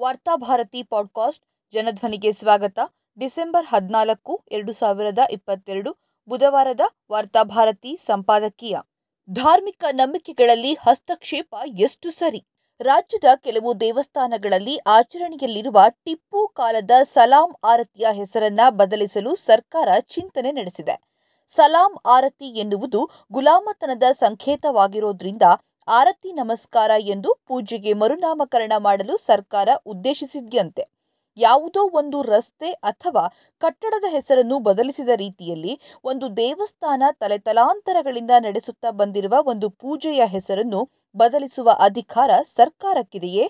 Varthabharati podcast ಜನಧ್ವನಿಗೆ ಸ್ವಾಗತ. December ಹದಿನಾಲ್ಕು, ಎರಡು ಸಾವಿರದ ಇಪ್ಪತ್ತೆರಡು, ಬುಧವಾರದ ವಾರ್ತಾಭಾರತಿ ಸಂಪಾದಕೀಯ. ಧಾರ್ಮಿಕ ನಂಬಿಕೆಗಳಲ್ಲಿ ಹಸ್ತಕ್ಷೇಪ ಎಷ್ಟು ಸರಿ? ರಾಜ್ಯದ ಕೆಲವು ದೇವಸ್ಥಾನಗಳಲ್ಲಿ ಆಚರಣೆಯಲ್ಲಿರುವ ಟಿಪ್ಪು ಕಾಲದ ಸಲಾಂ ಆರತಿಯ ಹೆಸರನ್ನ ಬದಲಿಸಲು ಸರ್ಕಾರ ಚಿಂತನೆ ನಡೆಸಿದೆ. ಸಲಾಂ ಆರತಿ ಎನ್ನುವುದು ಗುಲಾಮತನದ ಸಂಕೇತವಾಗಿರೋದ್ರಿಂದ ಆರತಿ ನಮಸ್ಕಾರ ಎಂದು ಪೂಜೆಗೆ ಮರುನಾಮಕರಣ ಮಾಡಲು ಸರ್ಕಾರ ಉದ್ದೇಶಿಸಿದ್ಯಂತೆ. ಯಾವುದೋ ಒಂದು ರಸ್ತೆ ಅಥವಾ ಕಟ್ಟಡದ ಹೆಸರನ್ನು ಬದಲಿಸಿದ ರೀತಿಯಲ್ಲಿ ಒಂದು ದೇವಸ್ಥಾನ ತಲೆತಲಾಂತರಗಳಿಂದ ನಡೆಸುತ್ತಾ ಬಂದಿರುವ ಒಂದು ಪೂಜೆಯ ಹೆಸರನ್ನು ಬದಲಿಸುವ ಅಧಿಕಾರ ಸರ್ಕಾರಕ್ಕಿದೆಯೇ?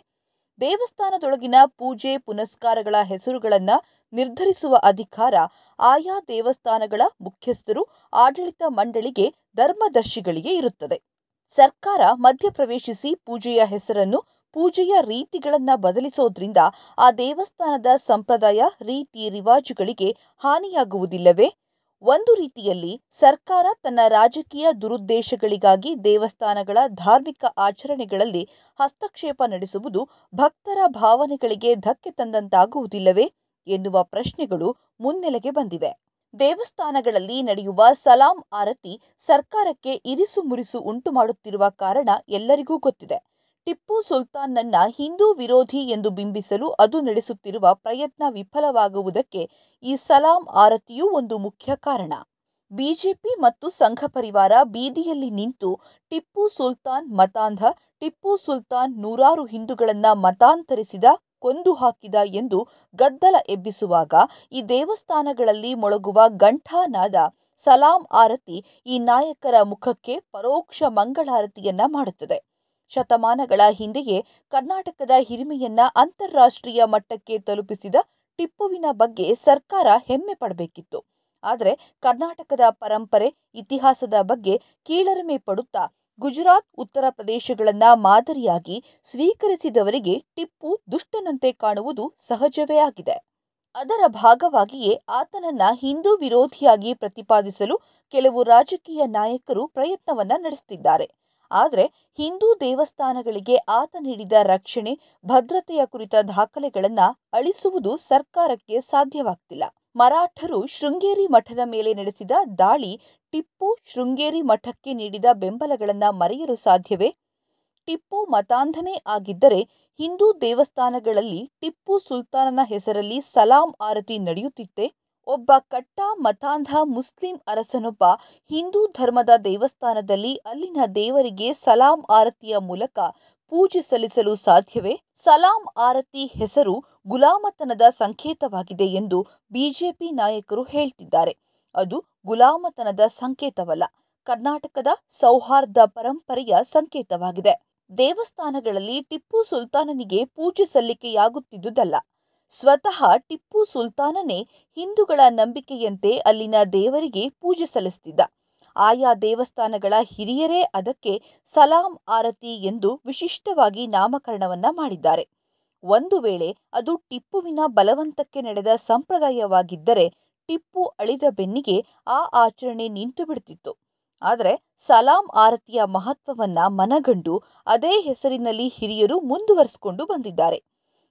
ದೇವಸ್ಥಾನದೊಳಗಿನ ಪೂಜೆ ಪುನಸ್ಕಾರಗಳ ಹೆಸರುಗಳನ್ನು ನಿರ್ಧರಿಸುವ ಅಧಿಕಾರ ಆಯಾ ದೇವಸ್ಥಾನಗಳ ಮುಖ್ಯಸ್ಥರು, ಆಡಳಿತ ಮಂಡಳಿಗೆ ಧರ್ಮದರ್ಶಿಗಳಿಗೆ ಇರುತ್ತದೆ. ಸರ್ಕಾರ ಮಧ್ಯಪ್ರವೇಶಿಸಿ ಪೂಜೆಯ ಹೆಸರನ್ನು ಪೂಜೆಯ ರೀತಿಗಳನ್ನು ಬದಲಿಸೋದ್ರಿಂದ ಆ ದೇವಸ್ಥಾನದ ಸಂಪ್ರದಾಯ, ರೀತಿ, ರಿವಾಜುಗಳಿಗೆ ಹಾನಿಯಾಗುವುದಿಲ್ಲವೇ? ಒಂದು ರೀತಿಯಲ್ಲಿ ಸರ್ಕಾರ ತನ್ನ ರಾಜಕೀಯ ದುರುದ್ದೇಶಗಳಿಗಾಗಿ ದೇವಸ್ಥಾನಗಳ ಧಾರ್ಮಿಕ ಆಚರಣೆಗಳಲ್ಲಿ ಹಸ್ತಕ್ಷೇಪ ನಡೆಸುವುದು ಭಕ್ತರ ಭಾವನೆಗಳಿಗೆ ಧಕ್ಕೆ ತಂದಂತಾಗುವುದಿಲ್ಲವೇ ಎನ್ನುವ ಪ್ರಶ್ನೆಗಳು ಮುನ್ನೆಲೆಗೆ ಬಂದಿವೆ. ದೇವಸ್ಥಾನಗಳಲ್ಲಿ ನಡೆಯುವ ಸಲಾಂ ಆರತಿ ಸರ್ಕಾರಕ್ಕೆ ಇರಿಸು ಮುರಿಸು ಉಂಟು ಮಾಡುತ್ತಿರುವ ಕಾರಣ ಎಲ್ಲರಿಗೂ ಗೊತ್ತಿದೆ. ಟಿಪ್ಪು ಸುಲ್ತಾನ್ನನ್ನ ಹಿಂದೂ ವಿರೋಧಿ ಎಂದು ಬಿಂಬಿಸಲು ಅದು ನಡೆಸುತ್ತಿರುವ ಪ್ರಯತ್ನ ವಿಫಲವಾಗುವುದಕ್ಕೆ ಈ ಸಲಾಂ ಆರತಿಯೂ ಒಂದು ಮುಖ್ಯ ಕಾರಣ. ಬಿಜೆಪಿ ಮತ್ತು ಸಂಘ ಪರಿವಾರ ಬೀದಿಯಲ್ಲಿ ನಿಂತು ಟಿಪ್ಪು ಸುಲ್ತಾನ್ ಮತಾಂಧ, ಟಿಪ್ಪು ಸುಲ್ತಾನ್ ನೂರಾರು ಹಿಂದೂಗಳನ್ನು ಮತಾಂತರಿಸಿದ ಕೊಂದು ಹಾಕಿದ ಎಂದು ಗದ್ದಲ ಎಬ್ಬಿಸುವಾಗ ಈ ದೇವಸ್ಥಾನಗಳಲ್ಲಿ ಮೊಳಗುವ ಗಂಠಾನಾದ ಸಲಾಂ ಆರತಿ ಈ ನಾಯಕರ ಮುಖಕ್ಕೆ ಪರೋಕ್ಷ ಮಂಗಳಾರತಿಯನ್ನ ಮಾಡುತ್ತದೆ. ಶತಮಾನಗಳ ಹಿಂದೆಯೇ ಕರ್ನಾಟಕದ ಹಿರಿಮೆಯನ್ನ ಅಂತಾರಾಷ್ಟ್ರೀಯ ಮಟ್ಟಕ್ಕೆ ತಲುಪಿಸಿದ ಟಿಪ್ಪುವಿನ ಬಗ್ಗೆ ಸರ್ಕಾರ ಹೆಮ್ಮೆ ಪಡಬೇಕಿತ್ತು. ಆದರೆ ಕರ್ನಾಟಕದ ಪರಂಪರೆ, ಇತಿಹಾಸದ ಬಗ್ಗೆ ಕೀಳರಿಮೆ ಪಡುತ್ತಾ ಗುಜರಾತ್ ಉತ್ತರ ಪ್ರದೇಶಗಳನ್ನ ಮಾದರಿಯಾಗಿ ಸ್ವೀಕರಿಸಿದವರಿಗೆ ಟಿಪ್ಪು ದುಷ್ಟನಂತೆ ಕಾಣುವುದು ಸಹಜವೇ ಆಗಿದೆ. ಅದರ ಭಾಗವಾಗಿಯೇ ಆತನನ್ನ ಹಿಂದೂ ವಿರೋಧಿಯಾಗಿ ಪ್ರತಿಪಾದಿಸಲು ಕೆಲವು ರಾಜಕೀಯ ನಾಯಕರು ಪ್ರಯತ್ನವನ್ನ ನಡೆಸುತ್ತಿದ್ದಾರೆ ಆದರೆ ಹಿಂದೂ ದೇವಸ್ಥಾನಗಳಿಗೆ ಆತ ನೀಡಿದ ರಕ್ಷಣೆ, ಭದ್ರತೆಯ ಕುರಿತ ದಾಖಲೆಗಳನ್ನು ಅಳಿಸುವುದು ಸರ್ಕಾರಕ್ಕೆ ಸಾಧ್ಯವಾಗ್ತಿಲ್ಲ. ಮರಾಠರು ಶೃಂಗೇರಿ ಮಠದ ಮೇಲೆ ನಡೆಸಿದ ದಾಳಿ ಟಿಪ್ಪು ಶೃಂಗೇರಿ ಮಠಕ್ಕೆ ನೀಡಿದ ಬೆಂಬಲಗಳನ್ನು ಮರೆಯಲು ಸಾಧ್ಯವೇ? ಟಿಪ್ಪು ಮತಾಂಧನೇ ಆಗಿದ್ದರೆ ಹಿಂದೂ ದೇವಸ್ಥಾನಗಳಲ್ಲಿ ಟಿಪ್ಪು ಸುಲ್ತಾನನ ಹೆಸರಲ್ಲಿ ಸಲಾಂ ಆರತಿ ನಡೆಯುತ್ತಿತ್ತೆ. ಒಬ್ಬ ಕಟ್ಟಾ ಮತಾಂಧ ಮುಸ್ಲಿಂ ಅರಸನೊಬ್ಬ ಹಿಂದೂ ಧರ್ಮದ ದೇವಸ್ಥಾನದಲ್ಲಿ ಅಲ್ಲಿನ ದೇವರಿಗೆ ಸಲಾಂ ಆರತಿಯ ಮೂಲಕ ಪೂಜೆ ಸಲ್ಲಿಸಲು ಸಾಧ್ಯವೇ? ಸಲಾಂ ಆರತಿ ಹೆಸರು ಗುಲಾಮತನದ ಸಂಕೇತವಾಗಿದೆ ಎಂದು ಬಿಜೆಪಿ ನಾಯಕರು ಹೇಳ್ತಿದ್ದಾರೆ. ಅದು ಗುಲಾಮತನದ ಸಂಕೇತವಲ್ಲ. ಕರ್ನಾಟಕದ ಸೌಹಾರ್ದ ಪರಂಪರೆಯ ಸಂಕೇತವಾಗಿದೆ. ದೇವಸ್ಥಾನಗಳಲ್ಲಿ ಟಿಪ್ಪು ಸುಲ್ತಾನನಿಗೆ ಪೂಜೆ ಸಲ್ಲಿಕೆಯಾಗುತ್ತಿದ್ದುದಲ್ಲ. ಸ್ವತಃ ಟಿಪ್ಪು ಸುಲ್ತಾನನೇ ಹಿಂದೂಗಳ ನಂಬಿಕೆಯಂತೆ ಅಲ್ಲಿನ ದೇವರಿಗೆ ಪೂಜೆ ಸಲ್ಲಿಸುತ್ತಿದ್ದ ಆಯಾ ದೇವಸ್ಥಾನಗಳ ಹಿರಿಯರೇ ಅದಕ್ಕೆ ಸಲಾಂ ಆರತಿ ಎಂದು ವಿಶಿಷ್ಟವಾಗಿ ನಾಮಕರಣವನ್ನ ಮಾಡಿದ್ದಾರೆ. ಒಂದು ವೇಳೆ ಅದು ಟಿಪ್ಪುವಿನ ಬಲವಂತಕ್ಕೆ ನಡೆದ ಸಂಪ್ರದಾಯವಾಗಿದ್ದರೆ ಟಿಪ್ಪು ಅಳಿದ ಬೆನ್ನಿಗೆ ಆ ಆಚರಣೆ ನಿಂತು ಬಿಡುತ್ತಿತ್ತು ಆದರೆ ಸಲಾಂ ಆರತಿಯ ಮಹತ್ವವನ್ನ ಮನಗಂಡು ಅದೇ ಹೆಸರಿನಲ್ಲಿ ಹಿರಿಯರು ಮುಂದುವರಿಸಿಕೊಂಡು ಬಂದಿದ್ದಾರೆ.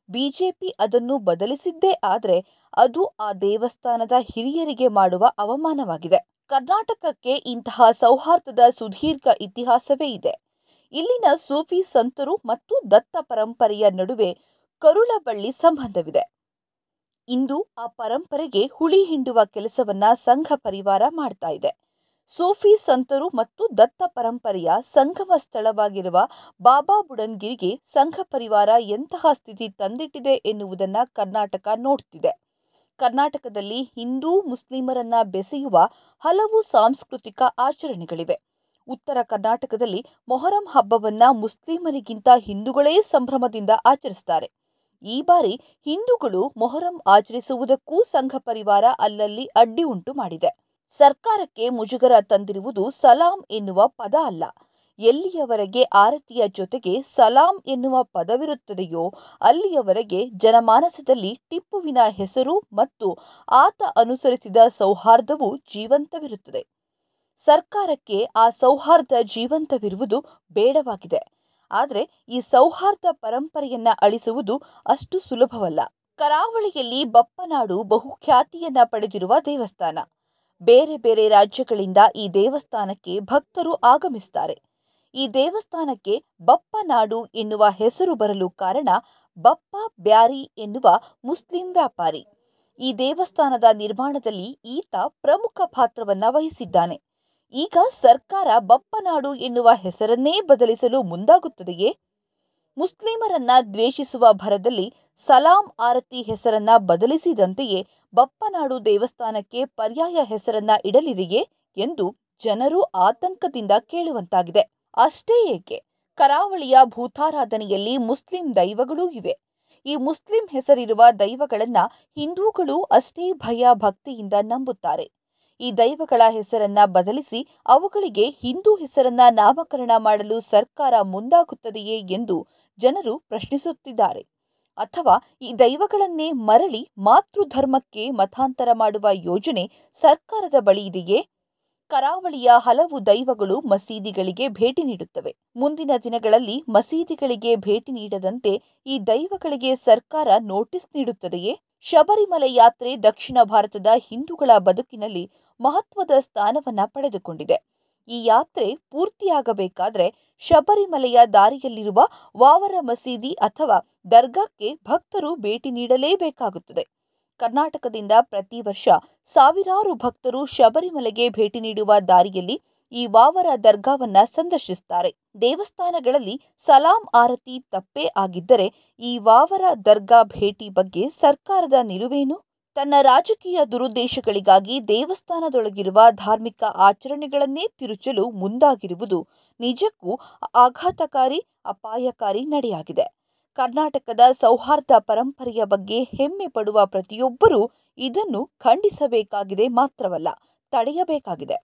ಬಿಜೆಪಿ ಅದನ್ನು ಬದಲಿಸಿದ್ದೇ ಆದರೆ ಅದು ಆ ದೇವಸ್ಥಾನದ ಹಿರಿಯರಿಗೆ ಮಾಡುವ ಅವಮಾನವಾಗಿದೆ. ಕರ್ನಾಟಕಕ್ಕೆ ಇಂತಹ ಸೌಹಾರ್ದದ ಸುದೀರ್ಘ ಇತಿಹಾಸವೇ ಇದೆ. ಇಲ್ಲಿನ ಸೂಫಿ ಸಂತರು ಮತ್ತು ದತ್ತ ಪರಂಪರೆಯ ನಡುವೆ ಕರುಳಬಳ್ಳಿ ಸಂಬಂಧವಿದೆ. ಇಂದು ಆ ಪರಂಪರೆಗೆ ಹುಳಿ ಹಿಂಡುವ ಕೆಲಸವನ್ನ ಸಂಘ ಪರಿವಾರ ಮಾಡ್ತಾ ಇದೆ. ಸೂಫಿ ಸಂತರು ಮತ್ತು ದತ್ತ ಪರಂಪರೆಯ ಸಂಗಮ ಸ್ಥಳವಾಗಿರುವ ಬಾಬಾ ಬುಡನ್ಗಿರಿಗೆ ಸಂಘ ಪರಿವಾರ ಎಂತಹ ಸ್ಥಿತಿ ತಂದಿಟ್ಟಿದೆ ಎನ್ನುವುದನ್ನು ಕರ್ನಾಟಕ ನೋಡ್ತಿದೆ. ಕರ್ನಾಟಕದಲ್ಲಿ ಹಿಂದೂ ಮುಸ್ಲಿಮರನ್ನ ಬೆಸೆಯುವ ಹಲವು ಸಾಂಸ್ಕೃತಿಕ ಆಚರಣೆಗಳಿವೆ. ಉತ್ತರ ಕರ್ನಾಟಕದಲ್ಲಿ ಮೊಹರಂ ಹಬ್ಬವನ್ನ ಮುಸ್ಲಿಮರಿಗಿಂತ ಹಿಂದೂಗಳೇ ಸಂಭ್ರಮದಿಂದ ಆಚರಿಸ್ತಾರೆ. ಈ ಬಾರಿ ಹಿಂದೂಗಳು ಮೊಹರಂ ಆಚರಿಸುವುದಕ್ಕೂ ಸಂಘ ಪರಿವಾರ ಅಲ್ಲಲ್ಲಿ ಅಡ್ಡಿ ಉಂಟು ಮಾಡಿದೆ. ಸರ್ಕಾರಕ್ಕೆ ಮುಜುಗರ ತಂದಿರುವುದು ಸಲಾಂ ಎನ್ನುವ ಪದ ಅಲ್ಲ. ಎಲ್ಲಿಯವರೆಗೆ ಆರತಿಯ ಜೊತೆಗೆ ಸಲಾಂ ಎನ್ನುವ ಪದವಿರುತ್ತದೆಯೋ ಅಲ್ಲಿಯವರೆಗೆ ಜನಮಾನಸದಲ್ಲಿ ಟಿಪ್ಪುವಿನ ಹೆಸರು ಮತ್ತು ಆತ ಅನುಸರಿಸಿದ ಸೌಹಾರ್ದವು ಜೀವಂತವಿರುತ್ತದೆ. ಸರ್ಕಾರಕ್ಕೆ ಆ ಸೌಹಾರ್ದ ಜೀವಂತವಿರುವುದು ಬೇಡವಾಗಿದೆ. ಆದರೆ ಈ ಸೌಹಾರ್ದ ಪರಂಪರೆಯನ್ನ ಅಳಿಸುವುದು ಅಷ್ಟು ಸುಲಭವಲ್ಲ. ಕರಾವಳಿಯಲ್ಲಿ ಬಪ್ಪನಾಡು ಬಹುಖ್ಯಾತಿಯನ್ನ ಪಡೆದಿರುವ ದೇವಸ್ಥಾನ. ಬೇರೆ ಬೇರೆ ರಾಜ್ಯಗಳಿಂದ ಈ ದೇವಸ್ಥಾನಕ್ಕೆ ಭಕ್ತರು ಆಗಮಿಸುತ್ತಾರೆ ಈ ದೇವಸ್ಥಾನಕ್ಕೆ ಬಪ್ಪನಾಡು ಎನ್ನುವ ಹೆಸರು ಬರಲು ಕಾರಣ ಬಪ್ಪ ಬ್ಯಾರಿ ಎನ್ನುವ ಮುಸ್ಲಿಂ ವ್ಯಾಪಾರಿ. ಈ ದೇವಸ್ಥಾನದ ನಿರ್ಮಾಣದಲ್ಲಿ ಈತ ಪ್ರಮುಖ ಪಾತ್ರವನ್ನು ವಹಿಸಿದ್ದಾನೆ. ಈಗ ಸರ್ಕಾರ ಬಪ್ಪನಾಡು ಎನ್ನುವ ಹೆಸರನ್ನೇ ಬದಲಿಸಲು ಮುಂದಾಗುತ್ತದೆಯೇ? ಮುಸ್ಲಿಮರನ್ನ ದ್ವೇಷಿಸುವ ಭರದಲ್ಲಿ ಸಲಾಂ ಆರತಿ ಹೆಸರನ್ನ ಬದಲಿಸಿದಂತೆಯೇ ಬಪ್ಪನಾಡು ದೇವಸ್ಥಾನಕ್ಕೆ ಪರ್ಯಾಯ ಹೆಸರನ್ನ ಇಡಲಿದೆಯೇ ಎಂದು ಜನರು ಆತಂಕದಿಂದ ಕೇಳುವಂತಾಗಿದೆ. ಅಷ್ಟೇ ಏಕೆ? ಕರಾವಳಿಯ ಭೂತಾರಾಧನೆಯಲ್ಲಿ ಮುಸ್ಲಿಂ ದೈವಗಳೂ ಇವೆ. ಈ ಮುಸ್ಲಿಂ ಹೆಸರಿರುವ ದೈವಗಳನ್ನ ಹಿಂದೂಗಳು ಅಷ್ಟೇ ಭಯ ಭಕ್ತಿಯಿಂದ ನಂಬುತ್ತಾರೆ. ಈ ದೈವಗಳ ಹೆಸರನ್ನ ಬದಲಿಸಿ ಅವುಗಳಿಗೆ ಹಿಂದೂ ಹೆಸರನ್ನ ನಾಮಕರಣ ಮಾಡಲು ಸರ್ಕಾರ ಮುಂದಾಗುತ್ತದೆಯೇ ಎಂದು ಜನರು ಪ್ರಶ್ನಿಸುತ್ತಿದ್ದಾರೆ. ಅಥವಾ ಈ ದೈವಗಳನ್ನೇ ಮರಳಿ ಮಾತೃಧರ್ಮಕ್ಕೆ ಮತಾಂತರ ಮಾಡುವ ಯೋಜನೆ ಸರ್ಕಾರದ ಬಳಿ ಇದೆಯೇ? ಕರಾವಳಿಯ ಹಲವು ದೈವಗಳು ಮಸೀದಿಗಳಿಗೆ ಭೇಟಿ ನೀಡುತ್ತವೆ. ಮುಂದಿನ ದಿನಗಳಲ್ಲಿ ಮಸೀದಿಗಳಿಗೆ ಭೇಟಿ ನೀಡದಂತೆ ಈ ದೈವಗಳಿಗೆ ಸರ್ಕಾರ ನೋಟಿಸ್ ನೀಡುತ್ತದೆಯೇ? ಶಬರಿಮಲೆ ಯಾತ್ರೆ ದಕ್ಷಿಣ ಭಾರತದ ಹಿಂದೂಗಳ ಬದುಕಿನಲ್ಲಿ ಮಹತ್ವದ ಸ್ಥಾನವನ್ನ ಪಡೆದುಕೊಂಡಿದೆ. ಈ ಯಾತ್ರೆ ಪೂರ್ತಿಯಾಗಬೇಕಾದ್ರೆ ಶಬರಿಮಲೆಯ ದಾರಿಯಲ್ಲಿರುವ ವಾವರ ಮಸೀದಿ ಅಥವಾ ದರ್ಗಾಕ್ಕೆ ಭಕ್ತರು ಭೇಟಿ ನೀಡಲೇಬೇಕಾಗುತ್ತದೆ. ಕರ್ನಾಟಕದಿಂದ ಪ್ರತಿ ವರ್ಷ ಸಾವಿರಾರು ಭಕ್ತರು ಶಬರಿಮಲೆಗೆ ಭೇಟಿ ನೀಡುವ ದಾರಿಯಲ್ಲಿ ಈ ವಾವರ ದರ್ಗಾವನ್ನ ಸಂದರ್ಶಿಸುತ್ತಾರೆ ದೇವಸ್ಥಾನಗಳಲ್ಲಿ ಸಲಾಂ ಆರತಿ ತಪ್ಪೇ ಆಗಿದ್ದರೆ ಈ ವಾವರ ದರ್ಗಾ ಭೇಟಿ ಬಗ್ಗೆ ಸರ್ಕಾರದ ನಿಲುವೇನು? ತನ್ನ ರಾಜಕೀಯ ದುರುದ್ದೇಶಗಳಿಗಾಗಿ ದೇವಸ್ಥಾನದೊಳಗಿರುವ ಧಾರ್ಮಿಕ ಆಚರಣೆಗಳನ್ನೇ ತಿರುಚಲು ಮುಂದಾಗಿರುವುದು ನಿಜಕ್ಕೂ ಆಘಾತಕಾರಿ, ಅಪಾಯಕಾರಿ ನಡೆಯಾಗಿದೆ. ಕರ್ನಾಟಕದ ಸೌಹಾರ್ದ ಪರಂಪರೆಯ ಬಗ್ಗೆ ಹೆಮ್ಮೆ ಪಡುವ ಪ್ರತಿಯೊಬ್ಬರೂ ಇದನ್ನು ಖಂಡಿಸಬೇಕಾಗಿದೆ ಮಾತ್ರವಲ್ಲ, ತಡೆಯಬೇಕಾಗಿದೆ.